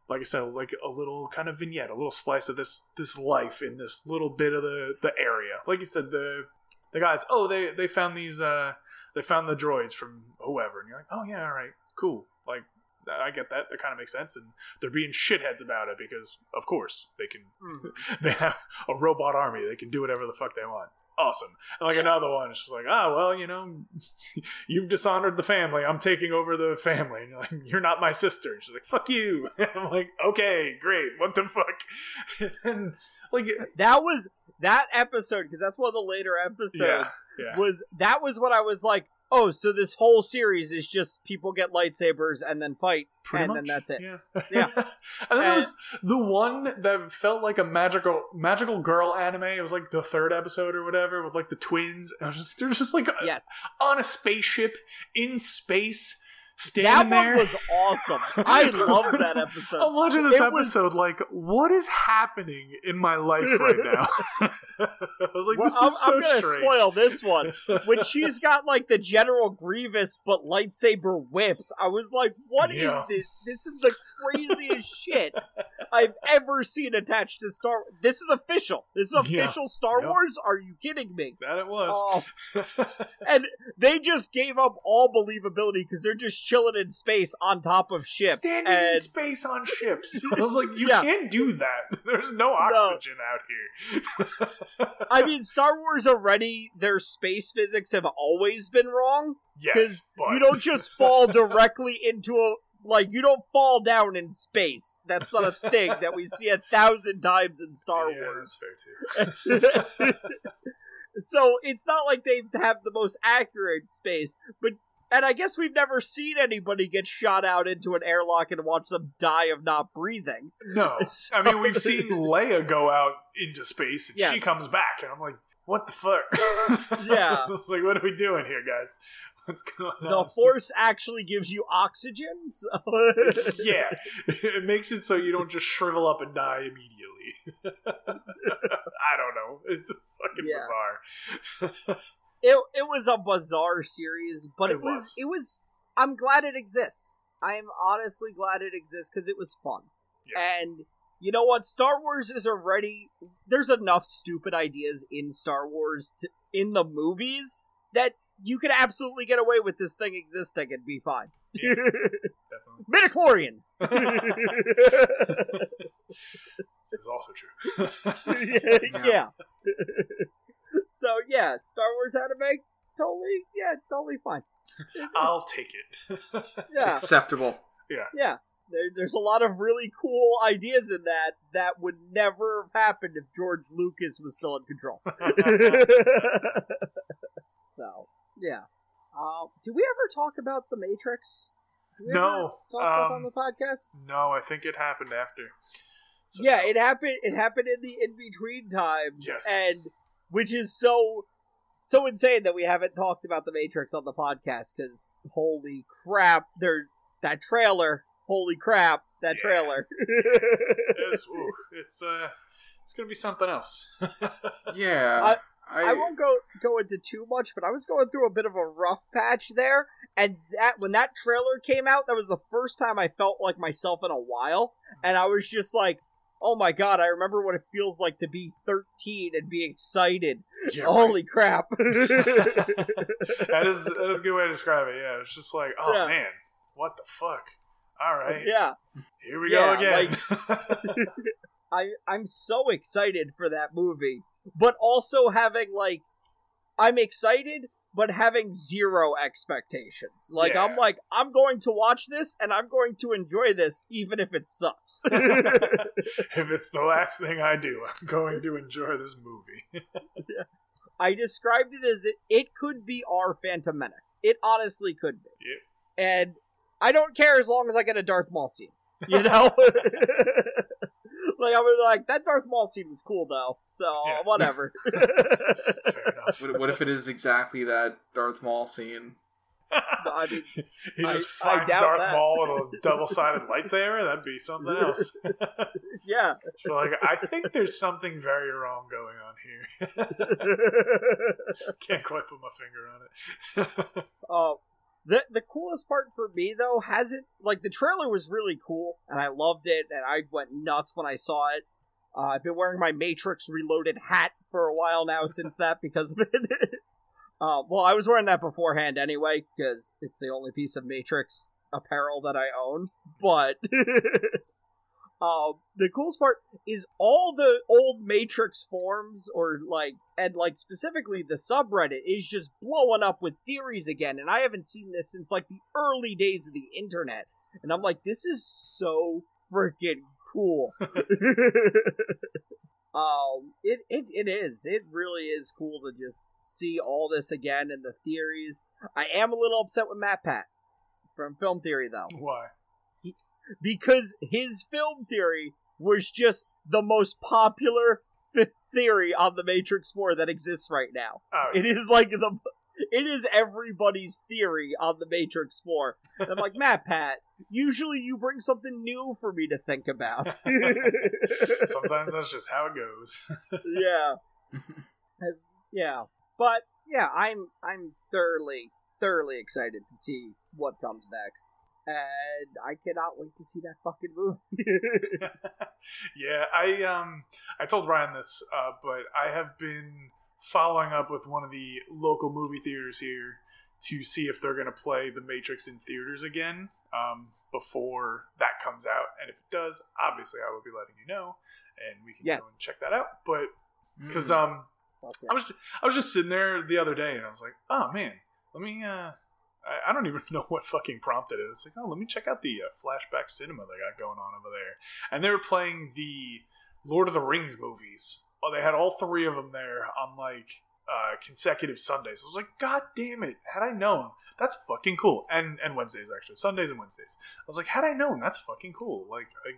like i said like a little kind of vignette a little slice of this this life in this little bit of the the area like you said the the guys oh they they found these uh they found the droids from whoever and you're like oh yeah all right cool like I get that. That kind of makes sense, and they're being shitheads about it because, of course, they can. Mhm. They have a robot army. They can do whatever the fuck they want. Awesome. And like another one, she's like, ah, well, you know, you've dishonored the family. I'm taking over the family. And you're like, you're not my sister. And she's like, fuck you. And I'm like, okay, great. What the fuck? And like, That was that episode because that's one of the later episodes. yeah. Was that was what I was like? Oh, so this whole series is just people get lightsabers and then fight, Pretty and much. then that's it. Yeah. Yeah. and then there And- was the one that felt like a magical magical girl anime. It was like the third episode or whatever with like the twins. And I was just they're just like uh, Yes, on a spaceship in space, that standing one there. was awesome. I love that episode. I'm watching this It was- episode like, what is happening in my life right now? I was like, Well, this I'm, is so I'm gonna strange. spoil this one. When she's got like the General Grievous but lightsaber whips, I was like, "What is Yeah. this? This is the craziest shit I've ever seen attached to Star. This is official. This is Yeah. official Star Yep. Wars. Are you kidding me? that it was. Oh, and they just gave up all believability because they're just chilling in space on top of ships. Standing in and space on ships. I was like, you Yeah. can't do that. There's no oxygen out here. I mean, Star Wars already, their space physics have always been wrong. yes, because but you don't just fall directly into a like you don't fall down in space. That's not a thing that we see a thousand times in Star yeah, Wars. That's fair too. so it's not like they have the most accurate space, but and I guess we've never seen anybody get shot out into an airlock and watch them die of not breathing. No, So- I mean we've seen Leia go out into space and she comes back, and I'm like, what the fuck? Yeah. I was like, what are we doing here, guys? What's going The on? force actually gives you oxygen. So yeah, it makes it so you don't just shrivel up and die immediately. I don't know. It's fucking Yeah. bizarre. It it was a bizarre series, but it, It was, was. it was. I'm glad it exists. I am honestly glad it exists because it was fun. Yes. And you know what? Star Wars is already there's enough stupid ideas in Star Wars to, in the movies that you could absolutely get away with this thing existing and be fine. Definitely. Midichlorians. This is also true. yeah. So yeah, Star Wars anime, totally, yeah, totally fine. It- I'll take it. yeah, Acceptable. yeah. Yeah. There, there's a lot of really cool ideas in that that would never have happened if George Lucas was still in control. so yeah. Uh, do we ever talk about the Matrix? Do we ever No, talk about on um, the podcast? no, I think it happened after. So- yeah, it happened. It happened in the in between times, Yes. and which is so so insane that we haven't talked about the Matrix on the podcast because holy crap, there that trailer. Holy crap, that Yeah. trailer. it's, ooh, it's uh, it's gonna be something else. Yeah. I, I won't go go into too much, but I was going through a bit of a rough patch there, and that when that trailer came out, that was the first time I felt like myself in a while, and I was just like, "Oh my god!" I remember what it feels like to be 13 and be excited. Yeah, Holy crap! that is that is a good way to describe it. Yeah, it's just like, oh Yeah. man, what the fuck? All right, yeah, here we Yeah, go again. I I'm so excited for that movie, but also having like, I'm excited. But having zero expectations. Like, I'm like, I'm going to watch this and I'm going to enjoy this even if it sucks. if it's the last thing I do, I'm going to enjoy this movie. I described it as it, it could be our Phantom Menace. It honestly could be. Yep. And I don't care as long as I get a Darth Maul scene. You know? like, I was like, that Darth Maul scene was cool, though. So, Yeah. whatever. Fair enough. what, what if it is exactly that Darth Maul scene? I mean, he just I- I finds doubt Darth that. Maul with a double-sided lightsaber. That'd be something else. yeah. So, like, I think there's something very wrong going on here. Can't quite put my finger on it. Uh, the the coolest part for me though hasn't like the trailer was really cool and I loved it and I went nuts when I saw it. Uh, I've been wearing my Matrix Reloaded hat for a while now since that because of it. uh, well, I was wearing that beforehand anyway because it's the only piece of Matrix apparel that I own. But um, the coolest part is all the old Matrix forums or like and like specifically the subreddit is just blowing up with theories again and I haven't seen this since like the early days of the internet. And I'm like this is so freaking cool. um it, it it is. It really is cool to just see all this again and the theories. I am a little upset with MatPat from Film Theory though Why? Because his film theory was just the most popular f- theory on the Matrix 4 that exists right now. Oh, It is like the it is everybody's theory on the Matrix 4. And I'm like, MatPat, usually you bring something new for me to think about. sometimes that's just how it goes. yeah. As, yeah. But yeah, I'm I'm thoroughly thoroughly excited to see what comes next. And I cannot wait to see that fucking movie. yeah, I um I told Ryan this, uh, but I have been following up with one of the local movie theaters here to see if they're going to play The Matrix in theaters again um, before that comes out, and if it does, obviously I will be letting you know, and we can go Yes. and check that out. But because Mm. um Fuck yeah. I was I was just sitting there the other day, and I was like, oh man, let me uh. I- I don't even know what fucking prompted it. It's like, oh, let me check out the uh, flashback cinema they got going on over there. And they were playing the Lord of the Rings movies. Oh, they had all three of them there on like uh, consecutive Sundays. I was like, God damn it! Had I known, that's fucking cool. And and Wednesdays actually, Sundays and Wednesdays. I was like, had I known, that's fucking cool. Like I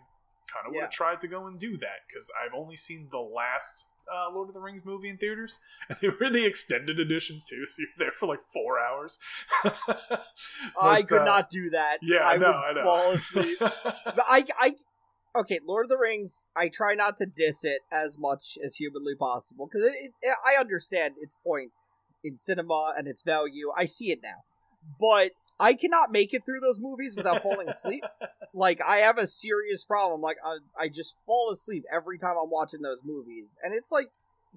kind of would Yeah. have tried to go and do that because I've only seen the last uh, Lord of the Rings movie in theaters, and they were the extended editions too. So you're there for like four hours. I could uh, not do that. Yeah, I I know. would I know. fall asleep. But I, I, okay, Lord of the Rings. I try not to diss it as much as humanly possible because it, it, I understand its point in cinema and its value. I see it now, but I cannot make it through those movies without falling asleep. Like I have a serious problem. Like I, I just fall asleep every time I'm watching those movies, and it's like,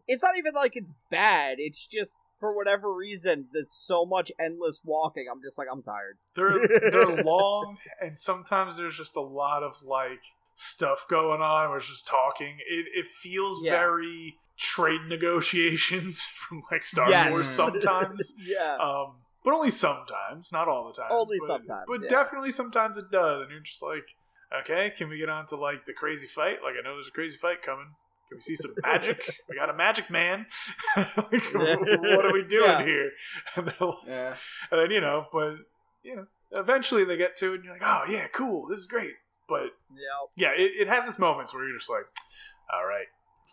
it's not even like it's bad. It's just for whatever reason, there's so much endless walking. I'm just like I'm tired. they're they're long, and sometimes there's just a lot of like stuff going on. Where it's just talking. It it feels Yeah. very trade negotiations from like Star Yes. Wars sometimes. yeah. um, but only sometimes, not all the time. Only but, sometimes, but yeah. definitely sometimes it does, and you're just like, okay, can we get on to like the crazy fight? Like I know there's a crazy fight coming. Can we see some magic? we got a magic man. like, what are we doing Yeah. here? And, Yeah. and then you know, but you know, eventually they get to it, and you're like, oh yeah, cool, this is great. But Yep. yeah, it, it has its moments where you're just like, all right,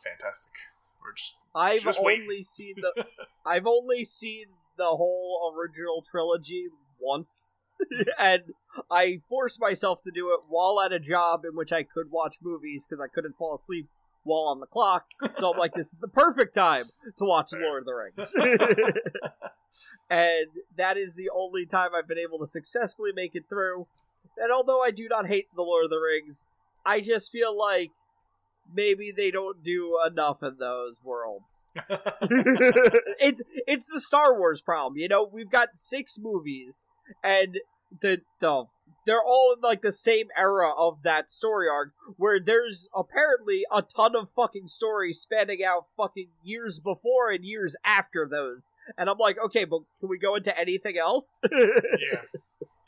fantastic. We're just I've Just only seen the I've only seen the whole original trilogy once. and I forced myself to do it while at a job in which I could watch movies because I couldn't fall asleep while on the clock. So I'm like, this is the perfect time to watch Lord of the Rings. and that is the only time I've been able to successfully make it through. And although I do not hate the Lord of the Rings, I just feel like maybe they don't do enough in those worlds. it's it's the Star Wars problem, you know. We've got six movies, and the the they're all in like the same era of that story arc, where there's apparently a ton of fucking stories spanning out fucking years before and years after those. And I'm like, okay, but can we go into anything else? yeah,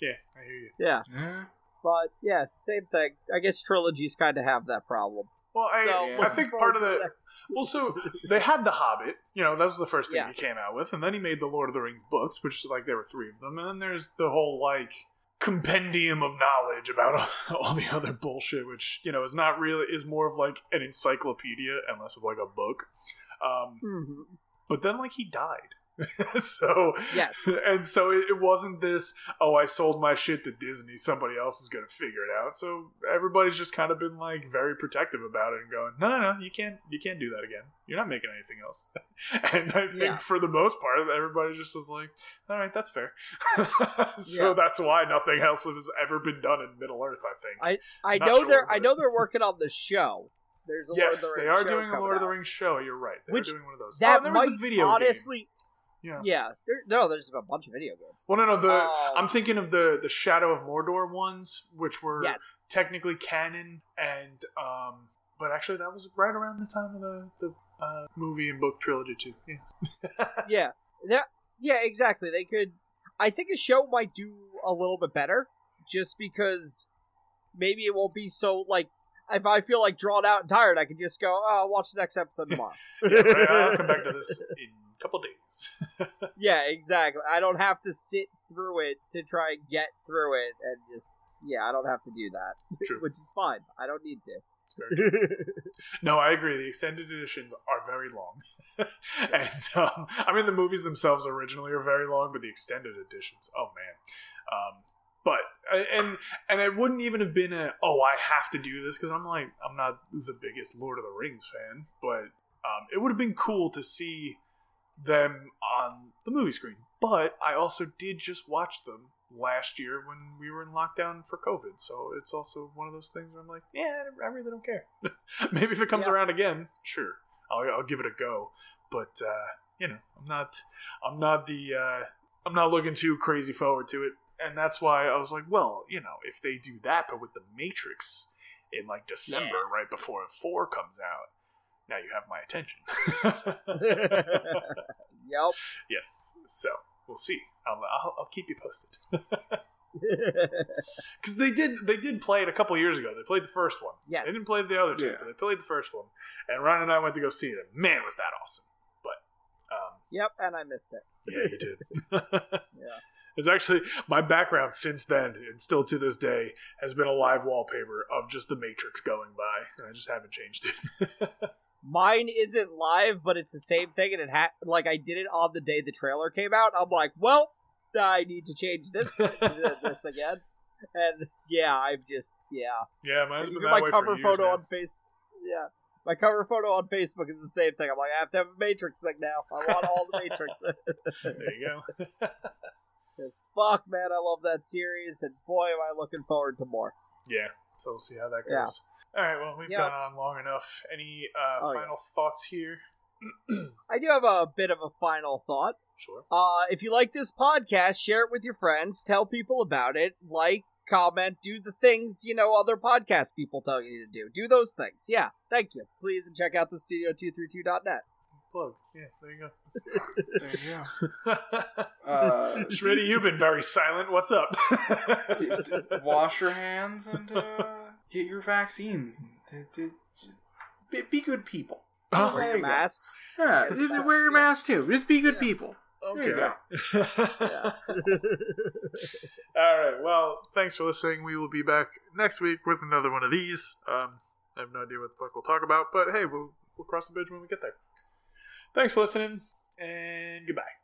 yeah, I hear you. yeah, Yeah. but yeah, same thing. I guess trilogies kind of have that problem. Well, I, So I think part of the well, so they had the Hobbit. You know, that was the first thing Yeah. he came out with, and then he made the Lord of the Rings books, which like there were three of them, and then there's the whole like compendium of knowledge about all the other bullshit, which you know is not really is more of like an encyclopedia and less of like a book. Um, Mhm. but then like he died. so Yes. and so it, it wasn't this oh i sold my shit to disney somebody else is gonna figure it out so everybody's just kind of been like very protective about it and going no no no you can't you can't do that again you're not making anything else and i think Yeah. for the most part everybody just is like all right that's fair so Yeah. that's why nothing else has ever been done in middle earth i think I Not know sure, they're I know they're working on the show. There's a yes Lord of the they are doing a lord of the rings show you're right they're Which- doing one of those oh, That oh, there was might the video game. Yeah yeah. There, no, there's a bunch of video games. well no no the Um, i'm thinking of the the shadow of mordor ones which were yes, technically canon and um but actually, that was right around the time of the the uh, movie and book trilogy too. Yeah. yeah, that, yeah, exactly. They could. I think a show might do a little bit better, just because maybe it won't be so like. If I feel like drawn out and tired, I can just go, "Oh, I'll watch the next episode tomorrow." yeah right, I'll come back to this in couple days. yeah, exactly. I don't have to sit through it to try and get through it, and just yeah, I don't have to do that, True. which is fine. I don't need to. no, I agree. The extended editions are very long, and um, I mean the movies themselves originally are very long, but the extended editions, oh man. Um, but and and it wouldn't even have been a oh I have to do this because I'm like I'm not the biggest Lord of the Rings fan, but um, it would have been cool to see them on the movie screen. But I also did just watch them last year when we were in lockdown for COVID. So it's also one of those things where I'm like, yeah, I really don't care. Maybe if it comes Yeah. around again, sure, I'll, I'll give it a go. But uh, you know, I'm not, I'm not the, uh, I'm not looking too crazy forward to it, and that's why I was like, well, you know, if they do that, but with the Matrix in like December, right before Four comes out, now you have my attention. yep. yes, so we'll see. I'll, I'll, I'll keep you posted. Because they did they did play it a couple years ago. They played the first one. Yes. They didn't play the other two, Yeah. but they played the first one. And Ryan and I went to go see it. And man, was that awesome! But um, yep, and I missed it. yeah, you did. Yeah. It's actually my background since then, and still to this day, has been a live wallpaper of just the Matrix going by, and I just haven't changed it. Mine isn't live, but it's the same thing, and it had like I did it on the day the trailer came out. I'm like, well, I need to change this this again, and yeah, I'm just yeah. yeah, mine's been that my way cover for years, photo man. on face, yeah, my cover photo on Facebook is the same thing. I'm like, I have to have a Matrix thing now. I want all the Matrix. There you go. Because fuck, man, I love that series, and boy, am I looking forward to more. yeah, so we'll see how that Yeah. goes. All right, well, we've Yeah. gone on long enough. Any uh, Oh, yeah. final thoughts here? I do have a bit of a final thought. Sure. Uh, if you like this podcast, share it with your friends, tell people about it, like, comment, do the things, you know, other podcast people tell you to do. Do those things. Yeah, thank you. Please, and check out the studio232.net. Plug. Yeah, there you go. There you go. go. Uh, Schmitty, you've been very silent. What's up? d- d- wash your hands and uh, get your vaccines. D- d- be, be good people. Oh, There Wear you go. masks. Yeah, just wear your mask too. Just be good Yeah. people. Okay. Yeah. All right. Well, thanks for listening. We will be back next week with another one of these. Um, I have no idea what the fuck we'll talk about, but hey, we'll we'll cross the bridge when we get there. Thanks for listening, and goodbye.